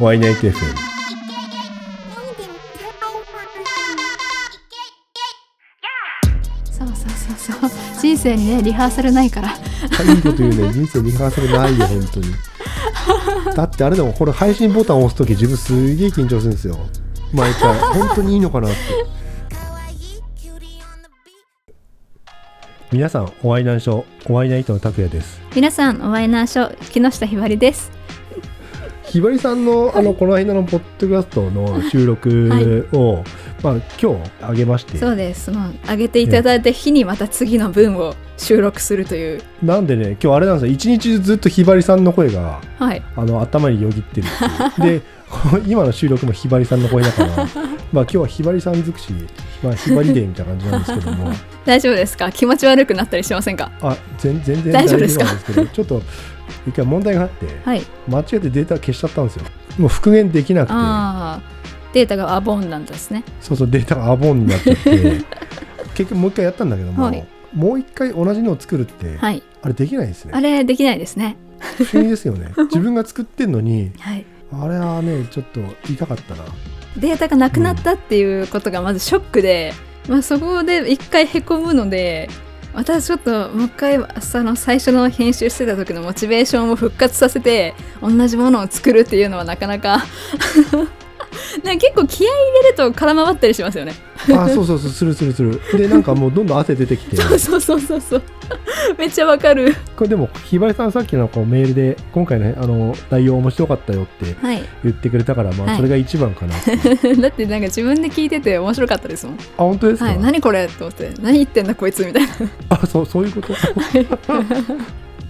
ワイナイト FM そうそうそうそう。人生にねリハーサルないから。いいこと言うね。人生リハーサルないよ本当に。だってあれでもこれ配信ボタンを押す時自分すげえ緊張するんですよ。毎回。本当にいいのかなって。皆さんお会いなんしょうお会いナイトの拓也です。皆さんお会いなしょ木下ひばりですひばりさんのあのこの間のポッドキャストの収録を、まあ、今日あげまして。そうです。その上げていただいた日にまた次の分を収録するという。なんでね今日あれなんですよ。一日ずっとひばりさんの声がはい。あの頭によぎってるっていう。で 今の収録もひばりさんの声だから まあ今日はひばりさん尽くし、まあ、ひばりデーみたいな感じなんですけども。大丈夫ですか？気持ち悪くなったりしませんか？あ全全然大丈夫ですけどちょっと一回問題があってはい。間違えてデータ消しちゃったんですよ。もう復元できなくて。データがアボンなんですね。そうそうデータがアボンになっちゃって。結局もう一回やったんだけども、はい。もう一回同じのを作るって、はい。あれできないですね。あれできないですね。不思議ですよね。自分が作ってんのにはい。あれはねちょっと痛かったな。データがなくなったっていうことがまずショックで、まあ、そこで一回へこむので私ちょっともう一回その最初の編集してた時のモチベーションを復活させて同じものを作るっていうのはなかなか なんか結構気合い入れると空回ったりしますよね。あそうそうそうするするする。でなんかもうどんどん汗出てきて。そうそうそうそうそう。めっちゃわかる。これでもひばりさんさっきのこうメールで今回のあの内容面白かったよってはい。言ってくれたからまはいあそれが一番かなって、だってなんか自分で聞いてて面白かったですもん。あ本当ですか、はい。何これと思って。何言ってんだこいつみたいな。あそうそういうこと？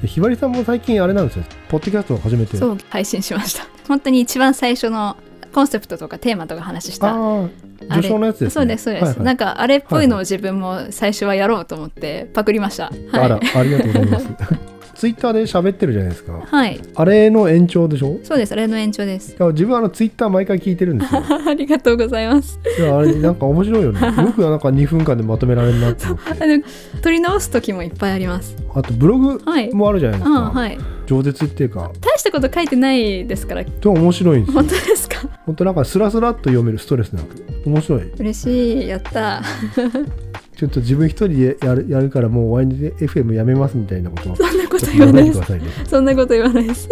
でひばりさんも最近あれなんですよ。ポッドキャストを始めて。そう配信しました。本当に一番最初のコンセプトとかテーマとか話した。あああれ。のやつですね。そうですそうです、はいはい。なんかあれっぽいのを自分も最初はやろうと思ってパクりました、あはい。らありがとうございます。ツイッターで喋ってるじゃないですか。はい。あれの延長でしょ？そうですあれの延長です。いや自分はあのツイッター毎回聞いてるんですよ。ありがとうございます。いやあれなんか面白いよね。よくなんか2分間でまとめられるなって思って。あの取り直す時もいっぱいあります。あとブログはいもあるじゃないですか、あはい。饒舌っていうか。大したこと書いてないですから。でも面白いんですよ。本当ですか？本当なんかスラスラっと読めるストレスなく面白い。嬉しい。やった。ちょっと自分一人でやるやるからもうワインで FM やめますみたいなこと。をそんなこと言わないいです。ね。そんなこと言わないです。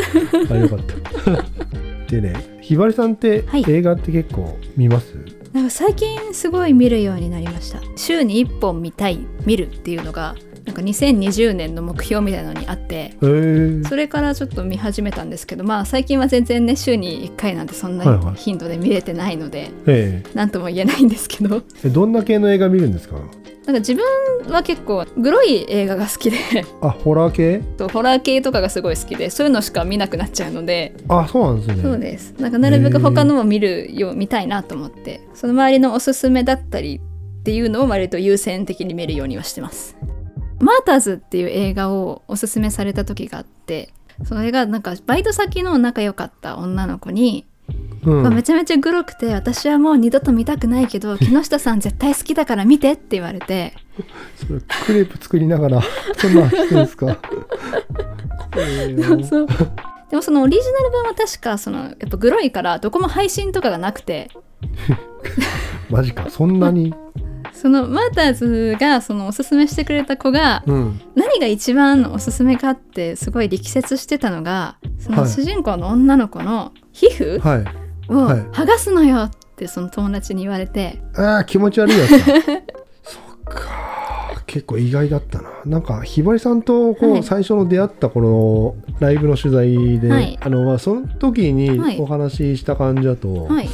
あよかった。でねひばりさんってはい。映画って結構見ます、なんか最近すごい見るようになりました。週に1本見たい見るっていうのがなんか2020年の目標みたいなのにあってそれからちょっと見始めたんですけどまあ最近は全然ね週に1回なんてそんなはいはい。頻度で見れてないのでえ何とも言えないんですけど。なんかえどんな系の映画見るんですか？自分は結構グロい映画が好きで。あホラー系？とホラー系とかがすごい好きでそういうのしか見なくなっちゃうので。あそうなんですね。そうです。なんかなるべく他のも見るよう見たいなと思ってその周りのおすすめだったりっていうのを割と優先的に見るようにはしてますマーターズっていう映画をおすすめされた時があってそれがなんかバイト先の仲良かった女の子に、うん。まあめちゃめちゃグロくて私はもう二度と見たくないけど木下さん絶対好きだから見てって言われて。それクレープ作りながら そんなんしてるんですか？そう。でもそのオリジナル版は確かそのやっぱグロいからどこも配信とかがなくて。マジかそんなに？そのマーターズがそのおすすめしてくれた子がうん。何が一番おすすめかってすごい力説してたのがそのはい主人公の女の子の皮膚はい。をはい。剥がすのよってその友達に言われて、あー気持ち悪いやつだ。そっか結構意外だったな。なんかひばりさんとこう、はい。最初の出会った頃ライブの取材で、はい。あのまあ、その時にはい。お話しした感じだと、はい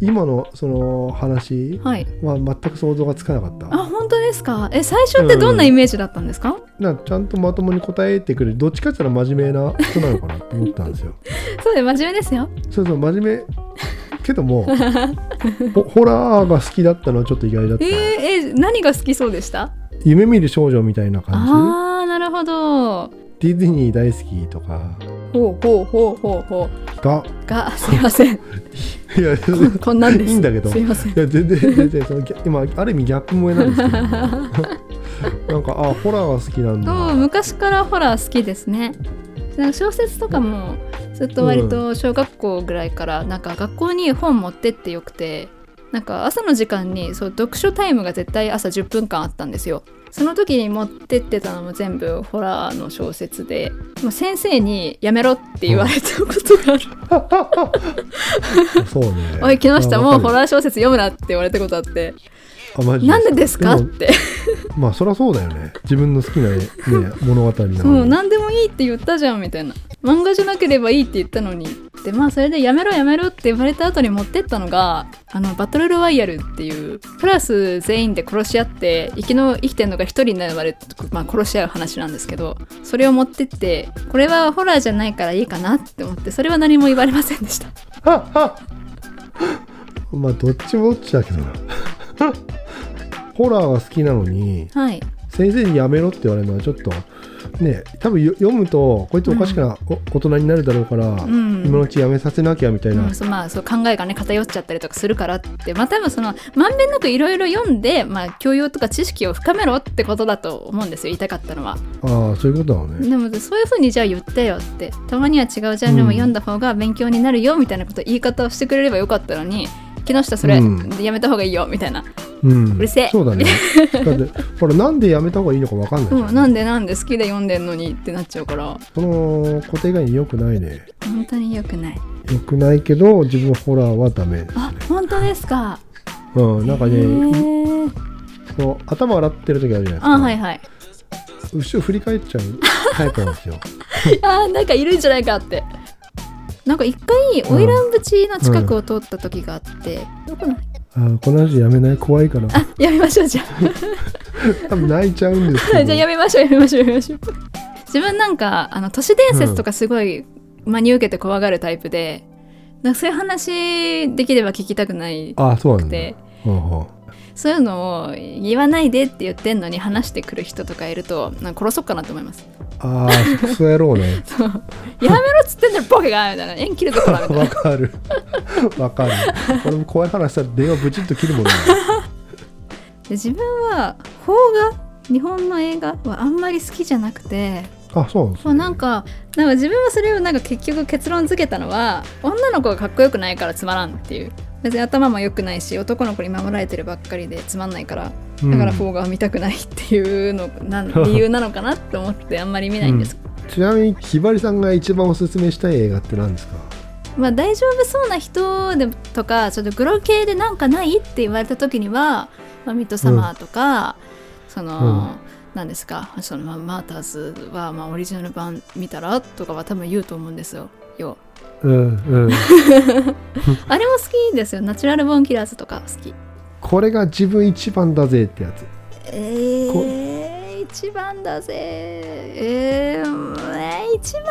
今のその話は全く想像がつかなかった、あ本当ですか？え最初ってどんなイメージだったんですか、なんかちゃんとまともに答えてくれるどっちかって言ったら真面目な人なのかなと思ったんですよ。そうで真面目ですよ。そうそう真面目。けども ホホラーが好きだったのはちょっと意外だった、えー、え何が好きそうでした？夢見る少女みたいな感あーなるほど。じディズニー大好きとか。ほうほうほうほうほがう。が。すいません。いやこ こんなんです。いいんだけど。すいません。いや全然全然その今ある意味ギャップ萌えなんですけど。なんかあホラーが好きなんだ。そう？昔からホラー好きですね。なんか小説とかもずっと割と小学校ぐらいからなんか学校に本持ってってよくて。なんか朝の時間にそう読書タイムが絶対朝10分間あったんですよその時に持ってってたのも全部ホラーの小説でもう先生に「やめろ」って言われたことがある。そうね「おい木下もうホーラー小説読むな」って言われたことあってあマ「ジなんでですか?」っもて。まあそりゃそうだよね。自分の好きな、ね、物語なのに。そう何でもいいって言ったじゃんみたいな漫画じゃなければいいって言ったのに。でまあそれでやめろやめろって言われた後に持ってったのがあのバトルロワイヤルっていうクラス全員で殺し合って生きの生きてるのが一人になるまで、まあ、殺し合う話なんですけどそれを持ってってこれはホラーじゃないからいいかなって思ってそれは何も言われませんでした。まあどっちもどっちだけどな。ホラーが好きなのにはい先生にやめろって言われるのはちょっとね多分よ読むとこいつおかしくな、お大人になるだろうから、ん。今のうちやめさせなきゃみたいな、うん、まあそう考えがね偏っちゃったりとかするからって。まあ多分そのまんべんなくいろいろ読んで、まあ、教養とか知識を深めろってことだと思うんですよ言いたかったのは。ああそういうことだね。でもそういうふうにじゃあ言ってよって。たまには違うジャンルも読んだ方が勉強になるよみたいなこと言い方をしてくれればよかったのに木下それ、うん。やめた方がいいよみたいな、うん。うるせえ。そうだね。だってほらなんでやめた方がいいのか分かんないじゃん、うん、なんでなんで好きで読んでんのにってなっちゃうから。その固定概念良くないね。本当に良くない。良くないけど自分はホラーはダメあ本当ですか。うんなんかへねー。そう頭洗ってる時あるじゃないですか。あはいはい。後ろ振り返っちゃう タイプなんですよ。あーなんかいるんじゃないかって。なんか一回花魁淵の近くを通った時があって、どこなあーこの話やめない？怖いから。あやめましょうじゃ 多分泣いちゃうんですけあど。じゃあやめましょうやめましょう。やめましょう自分なんかあの都市伝説とかすごい真に受けて怖がるタイプで、なんかそういう話できれば聞きたくないあそうなんだ。でほうほそういうのを言わないでって言ってんのに話してくる人とかいるとなんか殺そうかなと思います。うああクソ野郎ね。やめろっつってんだろボケがみたいな。縁切るところみたいな。わかる。わかる。俺も怖い話したら電話ブチッと切るもんね。で自分は邦画日本の映画はあんまり好きじゃなくてあそうなんですそうなんかなんか自分はそれをなんか結局結論付けたのは女の子がかっこよくないからつまらんっていう別に頭も良くないし男の子に守られてるばっかりでつまんないからだからホラーが見たくないっていうのなん 理由なのかなって思ってあんまり見ないんです、ちなみにひばりさんが一番おすすめしたい映画って何ですか？まあ大丈夫そうな人でとかちょっとグロ系でなんかないって言われた時には「まあ、ミッドサマー」とか、その、なんですか？その、まあ、マーターズは、まあ、オリジナル版見たら？とかは多分言うと思うんですよ。ようんうん あれも好きですよ。ナチュラルボーンキラーズとか好き。これが自分一番だぜってやつえー、一番だぜ。えー、えー一番。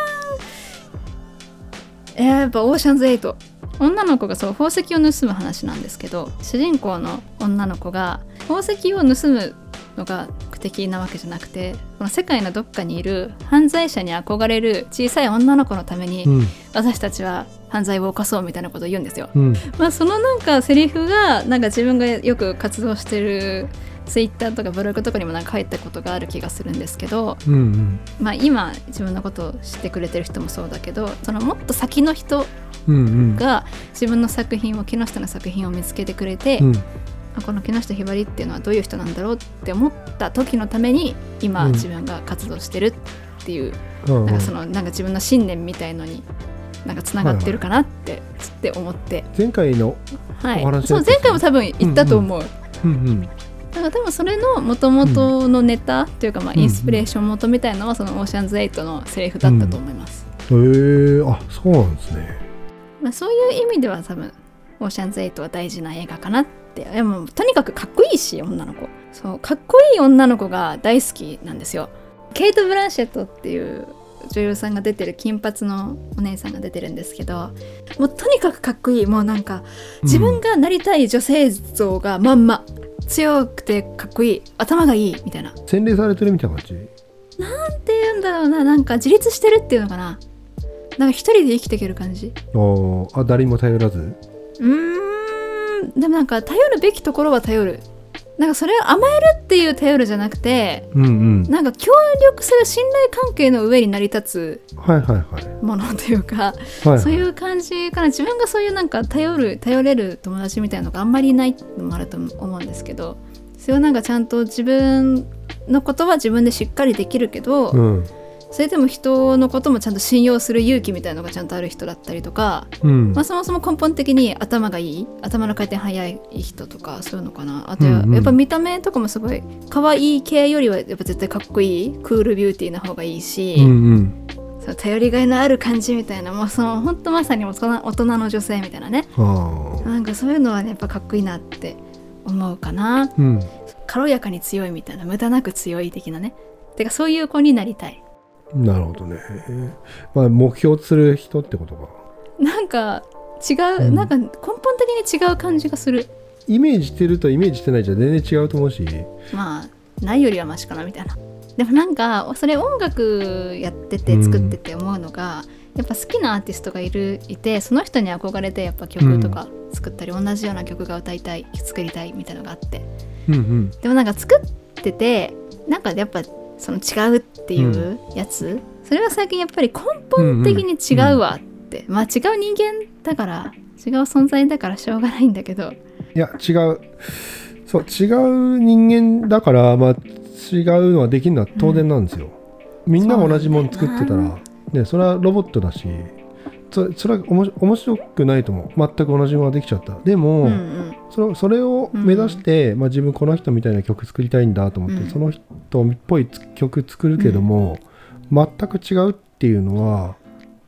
えー、やっぱオーシャンズ8。女の子がそう宝石を盗む話なんですけど主人公の女の子が宝石を盗むのが目的なわけじゃなくてこの世界のどっかにいる犯罪者に憧れる小さい女の子のために、うん。私たちは犯罪を犯そうみたいなことを言うんですよ。うん。まあ、そのなんかセリフがなんか自分がよく活動してるツイッターとかブログとかにもなんか書いたことがある気がするんですけど、うんうん。まあ、今自分のことを知ってくれてる人もそうだけどそのもっと先の人が自分の作品を木下の作品を見つけてくれて、うん。あこの木下ひばりっていうのはどういう人なんだろうって思った時のために今うん。自分が活動してるっていう、うんなんかそのなんか自分の信念みたいのになんかつながってるかなってつって思って、前回のはい。そう前回も多分言ったと思う。うんうん。だから多分それの元々のネタというかまあうん。インスピレーション元みたいのはそのオーシャンズ8のセリフだったと思います。へえあそうなんですね。まあ、そういう意味では多分オーシャンズ8は大事な映画かなって。でもとにかくかっこいいし女の子。そうかっこいい女の子が大好きなんですよ。ケイト・ブランシェットっていう女優さんが出てる金髪のお姉さんが出てるんですけどもうとにかくかっこいい。もうなんか自分がなりたい女性像がまんま。強くてかっこいい。頭がいいみたいな。洗礼されてるみたいな感じ？っていうんだろうな。なんか自立してるっていうのかな。なんか一人で生きていける感じ。おーあ誰にも頼らず？うーん。でもなんか頼るべきところは頼る。なんかそれを甘えるっていう頼るじゃなくてうんうん。なんか協力する信頼関係の上に成り立はいはいはい。つものというか、はいはい。そういう感じかな。自分がそういうなんか頼る頼れる友達みたいなのがあんまりいないのもあると思うんですけどそれをなんかちゃんと自分のことは自分でしっかりできるけど、うんそれでも人のこともちゃんと信用する勇気みたいなのがちゃんとある人だったりとか、うん。まあ、そもそも根本的に頭がいい頭の回転早い人とかそういうのかな。あとやっぱ見た目とかもすごい可愛い系よりはやっぱ絶対かっこいいクールビューティーな方がいいし、うんうん。その頼りがいのある感じみたいなもうその本当まさに大人大人の女性みたいなね。なんかそういうのはねやっぱかっこいいなって思うかな。うん。軽やかに強いみたいな無駄なく強い的なね。てかそういう子になりたいなるほどね。まあ目標とする人ってことか。なんか違う、うん。なんか根本的に違う感じがする。イメージしてるとイメージしてないじゃ全然違うと思うし。まあないよりはマシかなみたいな。でもなんかそれ音楽やってて作ってて思うのが、やっぱ好きなアーティストがいるいてその人に憧れてやっぱ曲とか作ったり、同じような曲が歌いたい作りたいみたいなのがあって。うんうん。でもなんか作っててなんかやっぱその違うっていうやつ、それは最近やっぱり根本的に違うわって、まあ違う人間だから違う存在だからしょうがないんだけど。いや違う。そう違う人間だからまあ違うのはできるのは当然なんですよ、みんなが同じもの作ってたら。ねそれはロボットだしそそれはおもし面白くないと思う。全く同じものができちゃった。でも、うんうん。それそれを目指して、まあ、自分この人みたいな曲作りたいんだと思って、うん。その人っぽい曲作るけども、全く違うっていうのは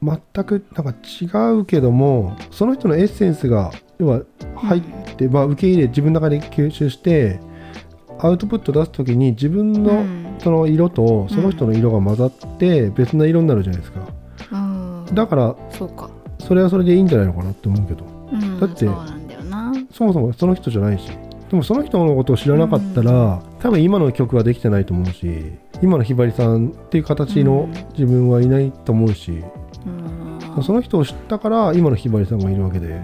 全くなんか違うけどもその人のエッセンスが要は入って、まあ、受け入れ自分の中で吸収してアウトプット出す時に自分うのん。その色とその人の色が混ざって別な色になるじゃないですか。うんだからそうか、それはそれでいいんじゃないのかなって思うけど。うん、だってそうなんだよな。そもそもその人じゃないし。でもその人のことを知らなかったら、多分今の曲はできてないと思うし今のひばりさんっていう形のうん。自分はいないと思うし、うん。その人を知ったから今のひばりさんがいるわけで、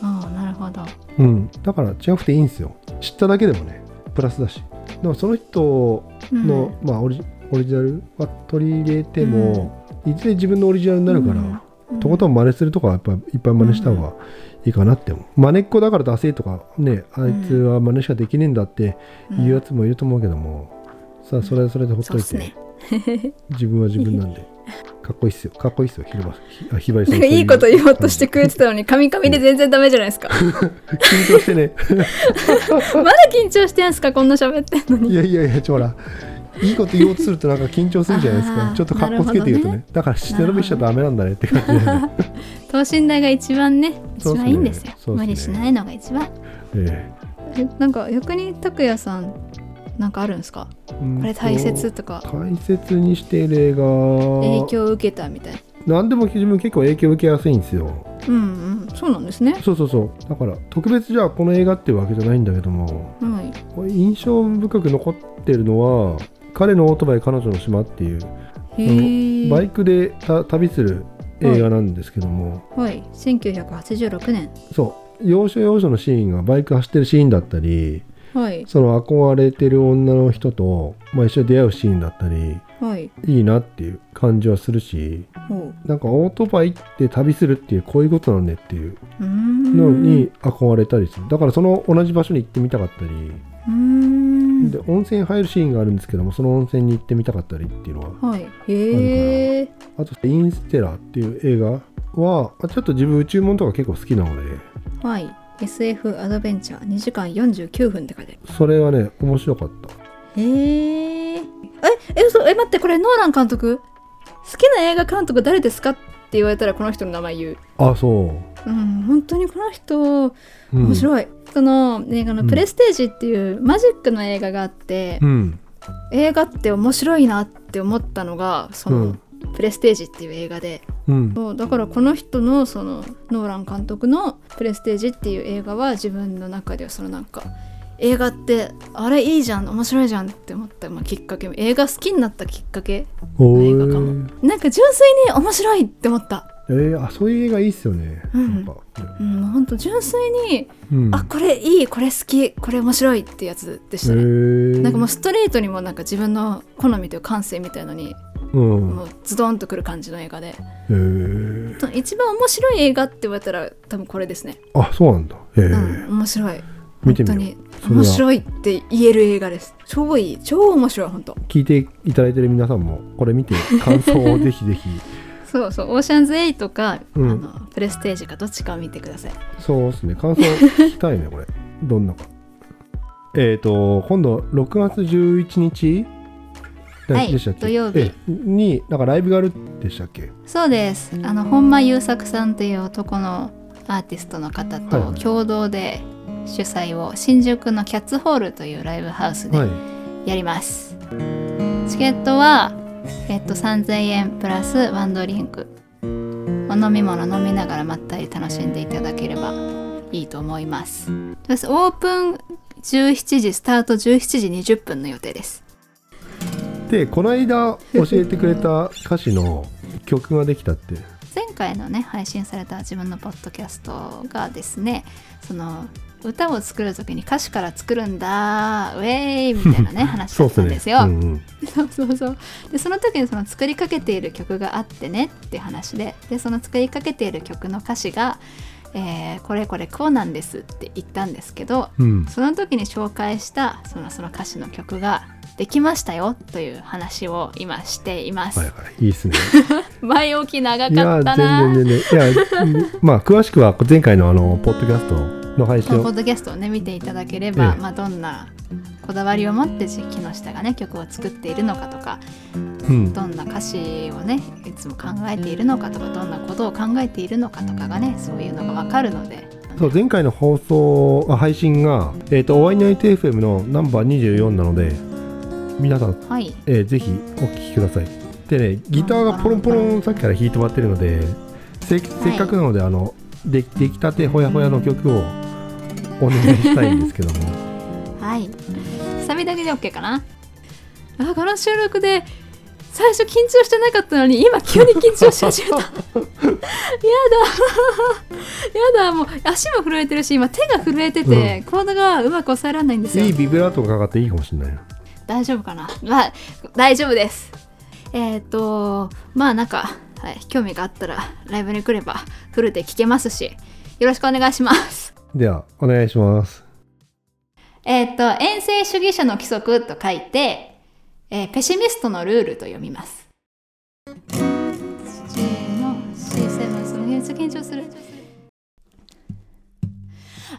ああなるほど。うん、だから違くていいんですよ。知っただけでもね。プラスだし。でもその人の、まあオリオリジナルは取り入れても、いずれ自分のオリジナルになるから、うん。とことん真似するとかはやっぱいっぱい真似した方がいいかなって思う、真似っこだからダセーとかねあいつは真似しかできねえんだっていうやつもいると思うけども、さあそれはそれでほっといて、ね。自分は自分なんで。かっこいいっすよ。かっこいいっすよ。ひばひあひばりさなんいいこと言おうとしてくれてたのにカミカミで全然ダメじゃないですか。緊張してね。まだ緊張してんすかこんな喋ってんのに。いやいやいやちょほらいいこと言おうとするとなんか緊張するじゃないですか。ちょっとかっこつけて言うとね。なるほだから背伸びしちゃダメなんだねって感じで、ね。等身大が一番ね一番いいんですよ。ね。無理しないのが一番。ええ。なんか逆に拓也さんなんかあるんですか？えこれ大切とか。大切にしている映画。影響を受けたみたいな。何でも自分結構影響を受けやすいんですよ。うんうん。そうなんですね。そうそうそう。だから特別じゃあこの映画っていうわけじゃないんだけども。はい。印象深く残ってるのは彼のオートバイ彼女の島っていうバイクでた旅する映画なんですけども、はい。1986年。そう。要所要所のシーンがバイク走ってるシーンだったりはい。その憧れてる女の人と、まあ、一緒に出会うシーンだったりはい。いいなっていう感じはするしほなんかオートバイって旅するっていうこういうことなんねっていうのに憧れたりする。だからその同じ場所に行ってみたかったり。うーんで温泉入るシーンがあるんですけどもその温泉に行ってみたかったりっていうのははい。へえあと「インステラ」っていう映画はあちょっと自分宇宙ものとか結構好きなので。はい。SF アドベンチャー。2時間49分って書いてある。それはね面白かった。へえええ嘘。え待ってこれノーラン監督？好きな映画監督誰ですか？って言われたらこの人の名前言う。あそうん本当にこの人う、うん、面白い、その映画の「プレステージ」っていうマジックの映画があって、うん。映画って面白いなって思ったのがその、うん。プレステージっていう映画で。うん。そうだからこの人のそのノーラン監督の「プレステージ」っていう映画は自分の中ではそのなんか映画ってあれいいじゃん面白いじゃんって思った、まあ、きっかけ。映画好きになったきっかけおの映画かも。ー。なんか純粋に面白いって思ったえー、あそういう映画いいっすよね、うん。なんかうん、もうほんと純粋に、うん。あこれいいこれ好きこれ面白いってやつでしたね、なんかもうストレートにもなんか自分の好みという感性みたいのにうん。もうズドンとくる感じの映画で、一番面白い映画って言われたら多分これですね、あそうなんだ。へえ、うん、面白い。見てみよ面白いって言える映画です。超いい。超面白い本当。聞いていただいてる皆さんもこれ見て感想をぜひぜひそうそう。オーシャンズ8か、うん。あのプレステージかどっちかを見てください。そうですね。感想聞きたいねこれ。どんなか。えっ、と今度6月11日？だはいでしたっけ？土曜日。ええになんかライブがあるでしたっけ？そうです。あの本間優作さんという男のアーティストの方はいと共同で主催を新宿のキャッツホールというライブハウスではい。やります、チケットは、えっと、3000円プラスワンドリンク。お飲み物飲みながらまったり楽しんでいただければいいと思います。オープン17時スタート17時20分の予定です。でこの間教えてくれた歌詞の曲ができたって。前回のね配信された自分のポッドキャストがですねその歌を作る時に歌詞から作るんだ。ウェーイ みたいなね話だったんですよ。うんうん。そうそうそう。でその時にその作りかけている曲があってねっていう話で。でその作りかけている曲の歌詞が、えーこれこれこうなんですって言ったんですけどうん。その時に紹介したそのその歌詞の曲ができましたよという話を今しています。はいはいいいっすね。前置き長いやかったな。全然全然。いやまあ詳しくは前回のあのポッドキャストの配信を。ポッドキャストをね見ていただければ、ええ。まあ、どんなこだわりを持って木下がね曲を作っているのかとかうん。どんな歌詞をねいつも考えているのかとかどんなことを考えているのかとかがねそういうのがわかるので。そう前回の放送あ配信が、えー、とおワイナイト FM のナンバー24なので皆さん、はい。えーぜひお聴きください。でねギターがポロンポロンさっきから弾いてもらってるのでせせっかくなので、あので出来たてほやほやの曲をお願いしたいんですけども。はい。サビだけで OK かな。あこの収録で最初緊張してなかったのに今急に緊張し始めた。やだ。やだ。もう足も震えてるし今手が震えてて、コードがうまく抑えられないんですよ。いいビブラートがかかっていいかもしれない。な大丈夫かな。まあ大丈夫です。えっ、とまあなんか、はい、興味があったらライブに来ればフルで聴けますしよろしくお願いします。ではお願いします。えっ、と遠征主義者の規則と書いて、えーペシミストのルールと読みます。土の C7 すげえ緊張する。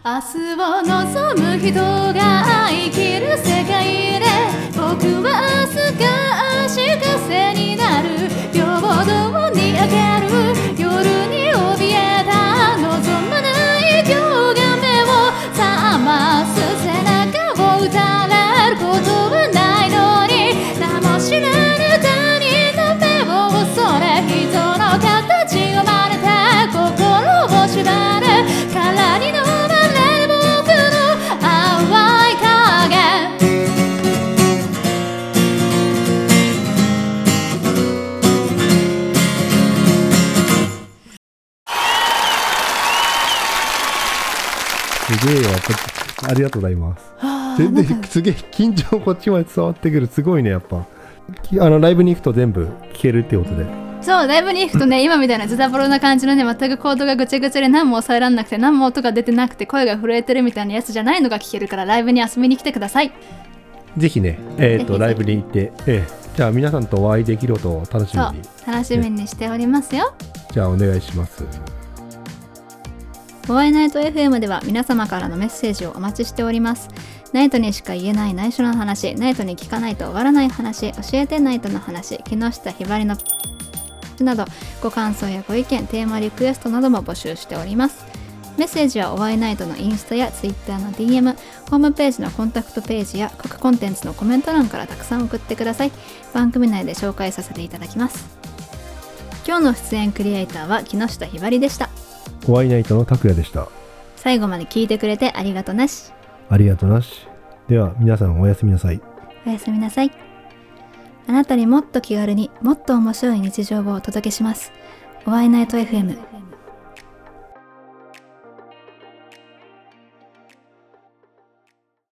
明日を望む人が生きる世界で僕は少し風になる。平等に明るりがとうございます。全然すげえ緊張こっちまで伝わってくるすごいねやっぱ。きあのライブに行くと全部聴けるってことで。そうライブに行くとね 今みたいなズタボロな感じのね全くコードがぐちゃぐちゃで何も抑えられなくて何も音が出てなくて声が震えてるみたいなやつじゃないのが聞けるからライブに遊びに来てください。ぜひねえっ、ぜひぜひ。とライブに行って、ええじゃあ皆さんとお会いできることを楽しみに。楽しみにしておりますよ。じゃあお願いします。ホワイナイト FM では皆様からのメッセージをお待ちしております。ナイトにしか言えない内緒の話、ナイトに聞かないと終わらない話、教えてナイトの話、木下ひばりのなど、ご感想やご意見、テーマリクエストなども募集しております。メッセージはおワイナイトのインスタやツイッターの DM、ホームページのコンタクトページや各コンテンツのコメント欄からたくさん送ってください。番組内で紹介させていただきます。今日の出演クリエイターは木下ひばりでした。ホワイナイトの拓也でした最後まで聞いてくれてありがとなし。ありがとうなしでは皆さんおやすみなさいおやすみなさい。あなたにもっと気軽にもっと面白い日常をお届けします。ワイナイト FM